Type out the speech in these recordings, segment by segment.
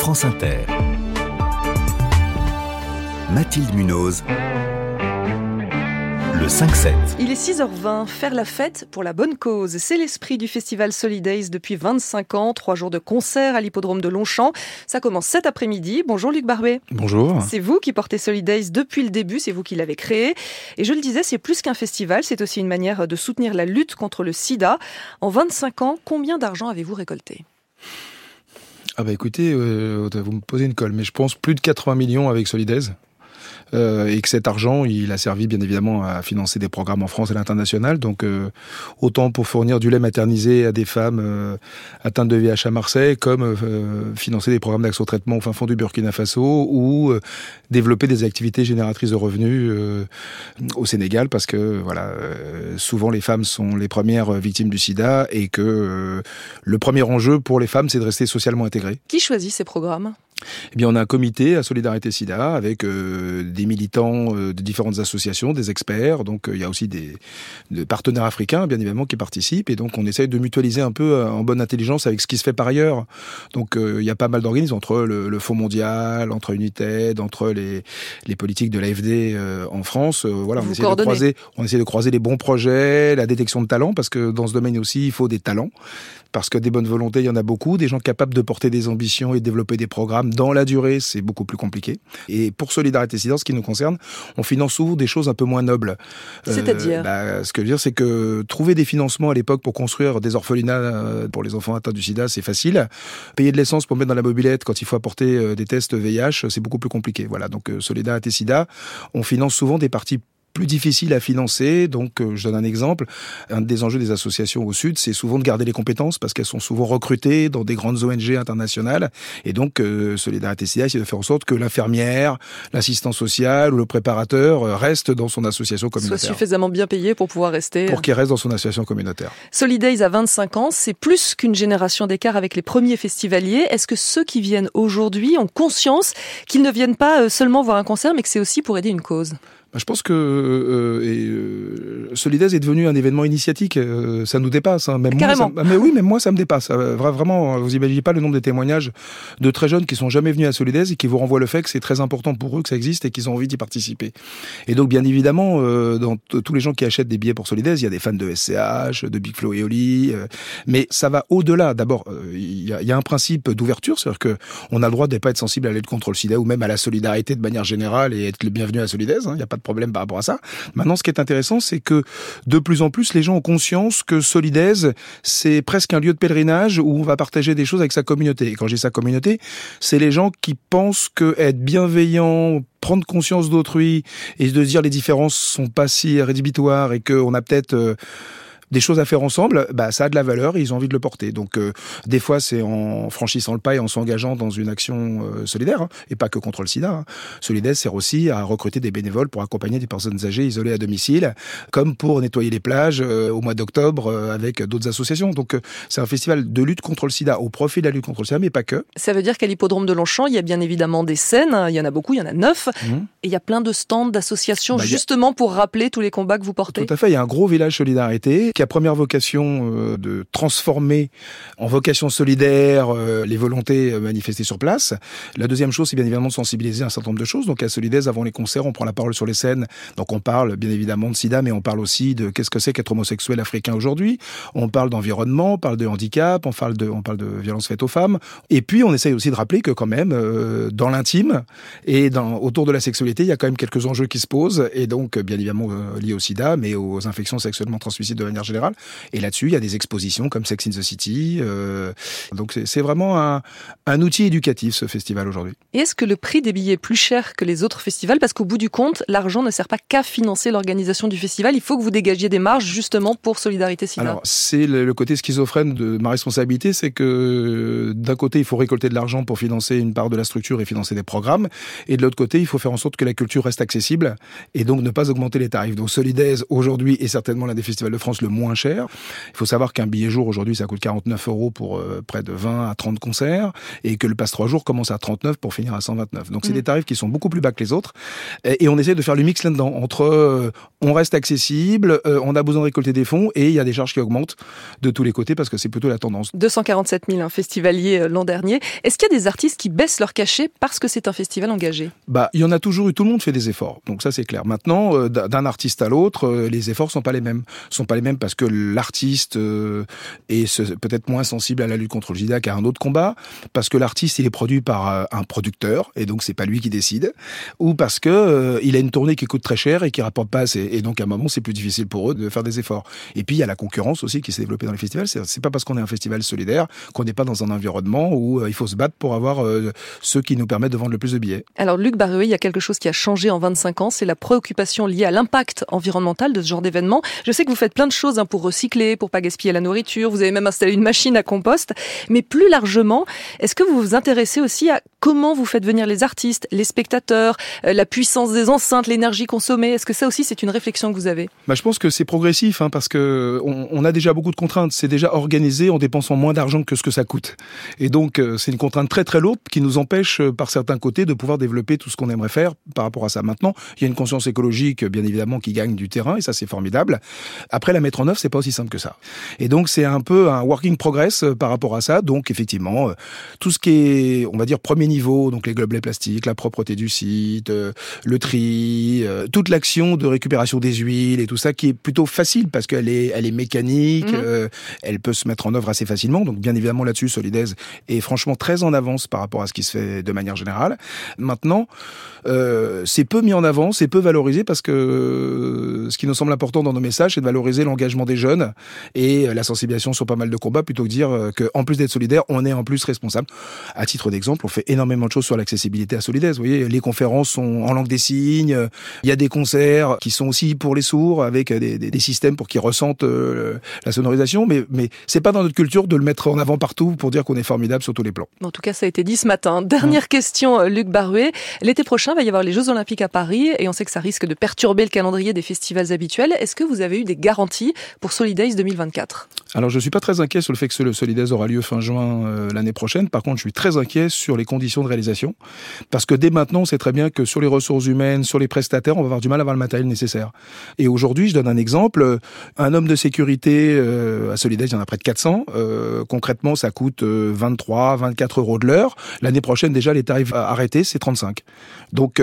France Inter. Mathilde Munoz. Le 5-7. Il est 6h20, faire la fête pour la bonne cause. C'est l'esprit du festival Solidays depuis 25 ans, trois jours de concert à l'hippodrome de Longchamp. Ça commence cet après-midi. Bonjour Luc Barbet. Bonjour. C'est vous qui portez Solidays depuis le début, c'est vous qui l'avez créé. Et je le disais, c'est plus qu'un festival, c'est aussi une manière de soutenir la lutte contre le sida. En 25 ans, combien d'argent avez-vous récolté? Ah bah écoutez, euh, vous me posez une colle, mais je pense plus de 80 millions avec Solidays. Euh, et que cet argent, il a servi bien évidemment à financer des programmes en France et à l'international. Donc euh, autant pour fournir du lait maternisé à des femmes euh, atteintes de VIH à Marseille, comme financer des programmes d'accès au traitement au fin fond du Burkina Faso ou développer des activités génératrices de revenus au Sénégal, parce que voilà, souvent les femmes sont les premières victimes du SIDA et que le premier enjeu pour les femmes, c'est de rester socialement intégrées. Qui choisit ces programmes? Eh bien, on a un comité à Solidarité SIDA avec euh, des militants euh, de différentes associations, des experts. Donc, euh, il y a aussi des, des, partenaires africains, bien évidemment, qui participent. Et donc, on essaye de mutualiser un peu en bonne intelligence avec ce qui se fait par ailleurs. Donc, il y a pas mal d'organismes entre le, le, Fonds mondial, entre United, entre les, les politiques de l'AFD en France. voilà, on essaie, de croiser, on essaie de croiser les bons projets, la détection de talents, parce que dans ce domaine aussi, il faut des talents parce que des bonnes volontés, il y en a beaucoup, des gens capables de porter des ambitions et de développer des programmes dans la durée, c'est beaucoup plus compliqué. Et pour Solidarité Sida, ce qui nous concerne, on finance souvent des choses un peu moins nobles. Euh, C'est-à-dire bah, Ce que je veux dire, c'est que trouver des financements à l'époque pour construire des orphelinats euh, pour les enfants atteints du sida, c'est facile. Payer de l'essence pour mettre dans la mobilette quand il faut apporter euh, des tests VIH, c'est beaucoup plus compliqué. Voilà, donc Solidarité Sida, on finance souvent des parties plus difficile à financer. Donc, euh, je donne un exemple. Un des enjeux des associations au Sud, c'est souvent de garder les compétences parce qu'elles sont souvent recrutées dans des grandes ONG internationales. Et donc, euh, Solidarité SIDA, c'est de faire en sorte que l'infirmière, l'assistant social ou le préparateur euh, reste dans son association communautaire. Soit suffisamment bien payé pour pouvoir rester. Pour qu'il reste dans son association communautaire. Solidays a 25 ans, c'est plus qu'une génération d'écart avec les premiers festivaliers. Est-ce que ceux qui viennent aujourd'hui ont conscience qu'ils ne viennent pas seulement voir un concert, mais que c'est aussi pour aider une cause? Bah, je pense que euh, et, euh, Solidaise est devenu un événement initiatique. Euh, ça nous dépasse. Hein. Même Carrément. Moi, ça, mais oui, mais moi, ça me dépasse. Euh, vraiment, vous imaginez pas le nombre de témoignages de très jeunes qui sont jamais venus à Solidaise et qui vous renvoient le fait que c'est très important pour eux que ça existe et qu'ils ont envie d'y participer. Et donc, bien évidemment, dans tous les gens qui achètent des billets pour Solidaise, il y a des fans de SCH, de Big Flo et Oli, mais ça va au-delà. D'abord, il y a, y, a, un principe d'ouverture, c'est-à-dire que on a le droit de pas être sensible à l'aide contre le SIDA ou même à la solidarité de manière générale et être le bienvenu à Solidaise. Il hein, n'y a pas de problème par rapport à ça. Maintenant, ce qui est intéressant, c'est que de plus en plus, les gens ont conscience que Solidaise, c'est presque un lieu de pèlerinage où on va partager des choses avec sa communauté. Et quand j'ai sa communauté, c'est les gens qui pensent que être bienveillant, prendre conscience d'autrui et de dire les différences sont pas si rédhibitoires et qu'on a peut-être euh, des choses à faire ensemble, bah, ça a de la valeur et ils ont envie de le porter. Donc, euh, des fois, c'est en franchissant le pas et en s'engageant dans une action euh, solidaire, hein, et pas que contre le sida. Hein. Solidaire sert aussi à recruter des bénévoles pour accompagner des personnes âgées isolées à domicile, comme pour nettoyer les plages euh, au mois d'octobre avec d'autres associations. Donc, c'est un festival de lutte contre le sida, au profit de la lutte contre le sida, mais pas que. Ça veut dire qu'à l'hippodrome de Longchamp, il y a bien évidemment des scènes, il y en a beaucoup, il y en a neuf, mmh. et il y a plein de stands d'associations bah, justement pour rappeler tous les combats que vous portez. Tout à fait, il y a un gros village solidarité qui a première vocation euh, de transformer en vocation solidaire euh, les volontés euh, manifestées sur place. La deuxième chose, c'est bien évidemment de sensibiliser un certain nombre de choses. Donc à Solidaise, avant les concerts, on prend la parole sur les scènes. Donc on parle bien évidemment de sida, mais on parle aussi de qu'est-ce que c'est qu'être homosexuel africain aujourd'hui. On parle d'environnement, on parle de handicap, on parle de, on parle de violence faite aux femmes. Et puis on essaye aussi de rappeler que quand même, dans l'intime et autour de la sexualité, il y a quand même quelques enjeux qui se posent. Et donc, bien évidemment, liés au sida, mais aux infections sexuellement transmissibles de manière Et là-dessus, il y a des expositions comme Sex in the City. Euh, donc c'est vraiment un, un, outil éducatif, ce festival aujourd'hui. Et est-ce que le prix des billets est plus cher que les autres festivals? Parce qu'au bout du compte, l'argent ne sert pas qu'à financer l'organisation du festival. Il faut que vous dégagiez des marges justement pour Solidarité Sida. Alors, c'est le, côté schizophrène de ma responsabilité, c'est que d'un côté, il faut récolter de l'argent pour financer une part de la structure et financer des programmes. Et de l'autre côté, il faut faire en sorte que la culture reste accessible et donc ne pas augmenter les tarifs. Donc Solidaise, aujourd'hui, est certainement l'un des festivals de France le moins moins cher. Il faut savoir qu'un billet jour aujourd'hui, ça coûte 49 euros pour euh, près de 20 à 30 concerts et que le passe 3 jours commence à 39 pour finir à 129. Donc c'est mmh. des tarifs qui sont beaucoup plus bas que les autres et, on essaie de faire le mix là-dedans entre euh, on reste accessible, euh, on a besoin de récolter des fonds et il y a des charges qui augmentent de tous les côtés parce que c'est plutôt la tendance. 247 000 un festivalier l'an dernier. Est-ce qu'il y a des artistes qui baissent leur cachet parce que c'est un festival engagé? Bah, il y en a toujours eu. Tout le monde fait des efforts. Donc ça c'est clair. Maintenant, d'un artiste à l'autre, les efforts sont pas les mêmes. Sont pas les mêmes parce que l'artiste est peut-être moins sensible à la lutte contre le sida qu'à un autre combat, parce que l'artiste il est produit par euh, un producteur et donc c'est pas lui qui décide, ou parce que euh, il a une tournée qui coûte très cher et qui rapporte pas assez, et donc à un moment c'est plus difficile pour eux de faire des efforts. Et puis il y a la concurrence aussi qui s'est développée dans les festivals. C'est pas parce qu'on est un festival solidaire qu'on n'est pas dans un environnement où euh, il faut se battre pour avoir ceux qui nous permettent de vendre le plus de billets. Alors Luc Barruet, il y a quelque chose qui a changé en 25 ans, c'est la préoccupation liée à l'impact environnemental de ce genre d'événement. Je sais que vous faites plein de choses hein, pour recycler, pour pas gaspiller la nourriture. Vous avez même installé une machine à compost. Mais plus largement, est-ce que vous vous intéressez aussi à comment vous faites venir les artistes, les spectateurs, euh, la puissance des enceintes, l'énergie consommée? Est-ce que ça aussi c'est une réflexion que vous avez? Bah, Je pense que c'est progressif hein, parce que on, a déjà beaucoup de contraintes. C'est déjà organisé en dépensant moins d'argent que ce que ça coûte. Et donc euh, c'est une contrainte très très lourde qui nous empêche euh, par certains côtés de pouvoir développer tout ce qu'on aimerait faire par rapport à ça. Maintenant, il y a une conscience écologique bien évidemment qui gagne du terrain et ça c'est formidable. Après la mettre en œuvre, c'est pas aussi simple que ça. Et donc c'est un peu un working progress par rapport à ça. Donc effectivement, tout ce qui est, on va dire, premier niveau, donc les gobelets plastiques, la propreté du site, euh, le tri, euh, toute l'action de récupération des huiles et tout ça qui est plutôt facile parce qu'elle est, elle est mécanique, mhm. euh, elle peut se mettre en œuvre assez facilement. Donc bien évidemment là-dessus, Solidaise est franchement très en avance par rapport à ce qui se fait de manière générale. Maintenant, c'est peu mis en avant, c'est peu valorisé parce que ce qui nous semble important dans nos messages, c'est de valoriser l'engagement des jeunes et la sensibilisation sur pas mal de combats plutôt que dire qu'en plus d'être solidaire, on est en plus responsable. À titre d'exemple, on fait énormément de choses sur l'accessibilité à Solidaise. Vous voyez, les conférences sont en langue des signes. Il y a des concerts qui sont aussi pour les sourds avec des, des, des systèmes pour qu'ils ressentent euh, la sonorisation. Mais, mais c'est pas dans notre culture de le mettre en avant partout pour dire qu'on est formidable sur tous les plans. En tout cas, ça a été dit ce matin. Dernière mmh. question, euh, Luc Barouet. L'été prochain, il va y avoir les Jeux Olympiques à Paris et on sait que ça risque de perturber le calendrier des festivals habituels. Est-ce que vous avez eu des garanties pour Solidaise 2024 Alors, je suis pas très inquiet sur le fait que le Solidaise aura lieu fin juin euh, l'année prochaine. Par contre, je suis très inquiet sur les conditions de réalisation, parce que dès maintenant, on sait très bien que sur les ressources humaines, sur les prestataires, on va avoir du mal à avoir le matériel nécessaire. Et aujourd'hui, je donne un exemple, un homme de sécurité euh, à Solidaire, il y en a près de 400. Euh, concrètement, ça coûte 23, 24 euros de l'heure. L'année prochaine, déjà, les tarifs arrêtés, c'est 35. Donc,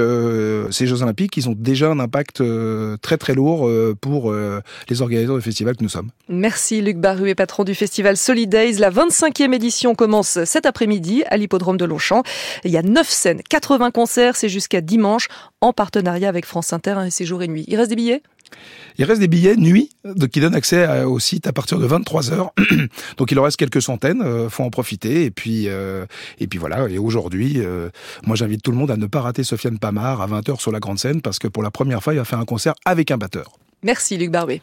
ces Jeux Olympiques, ils ont déjà un impact très très lourd pour les organisateurs de festivals que nous sommes. Merci Luc Barru et patron du festival Solidays. La 25e édition commence cet après-midi à l'hippodrome de Longchamp. Il y a 9 scènes, 80 concerts, c'est jusqu'à dimanche en partenariat avec France Inter et séjour et nuit. Il reste des billets? Il reste des billets nuit qui donnent accès au site à partir de 23 heures. Donc il en reste quelques centaines, euh, faut en profiter. Et puis euh, et puis voilà. Et aujourd'hui, euh, moi j'invite tout le monde à ne pas rater Sofiane Pamar à 20 h sur la grande scène parce que pour la première fois, il va faire un concert avec un batteur. Merci Luc Barbet.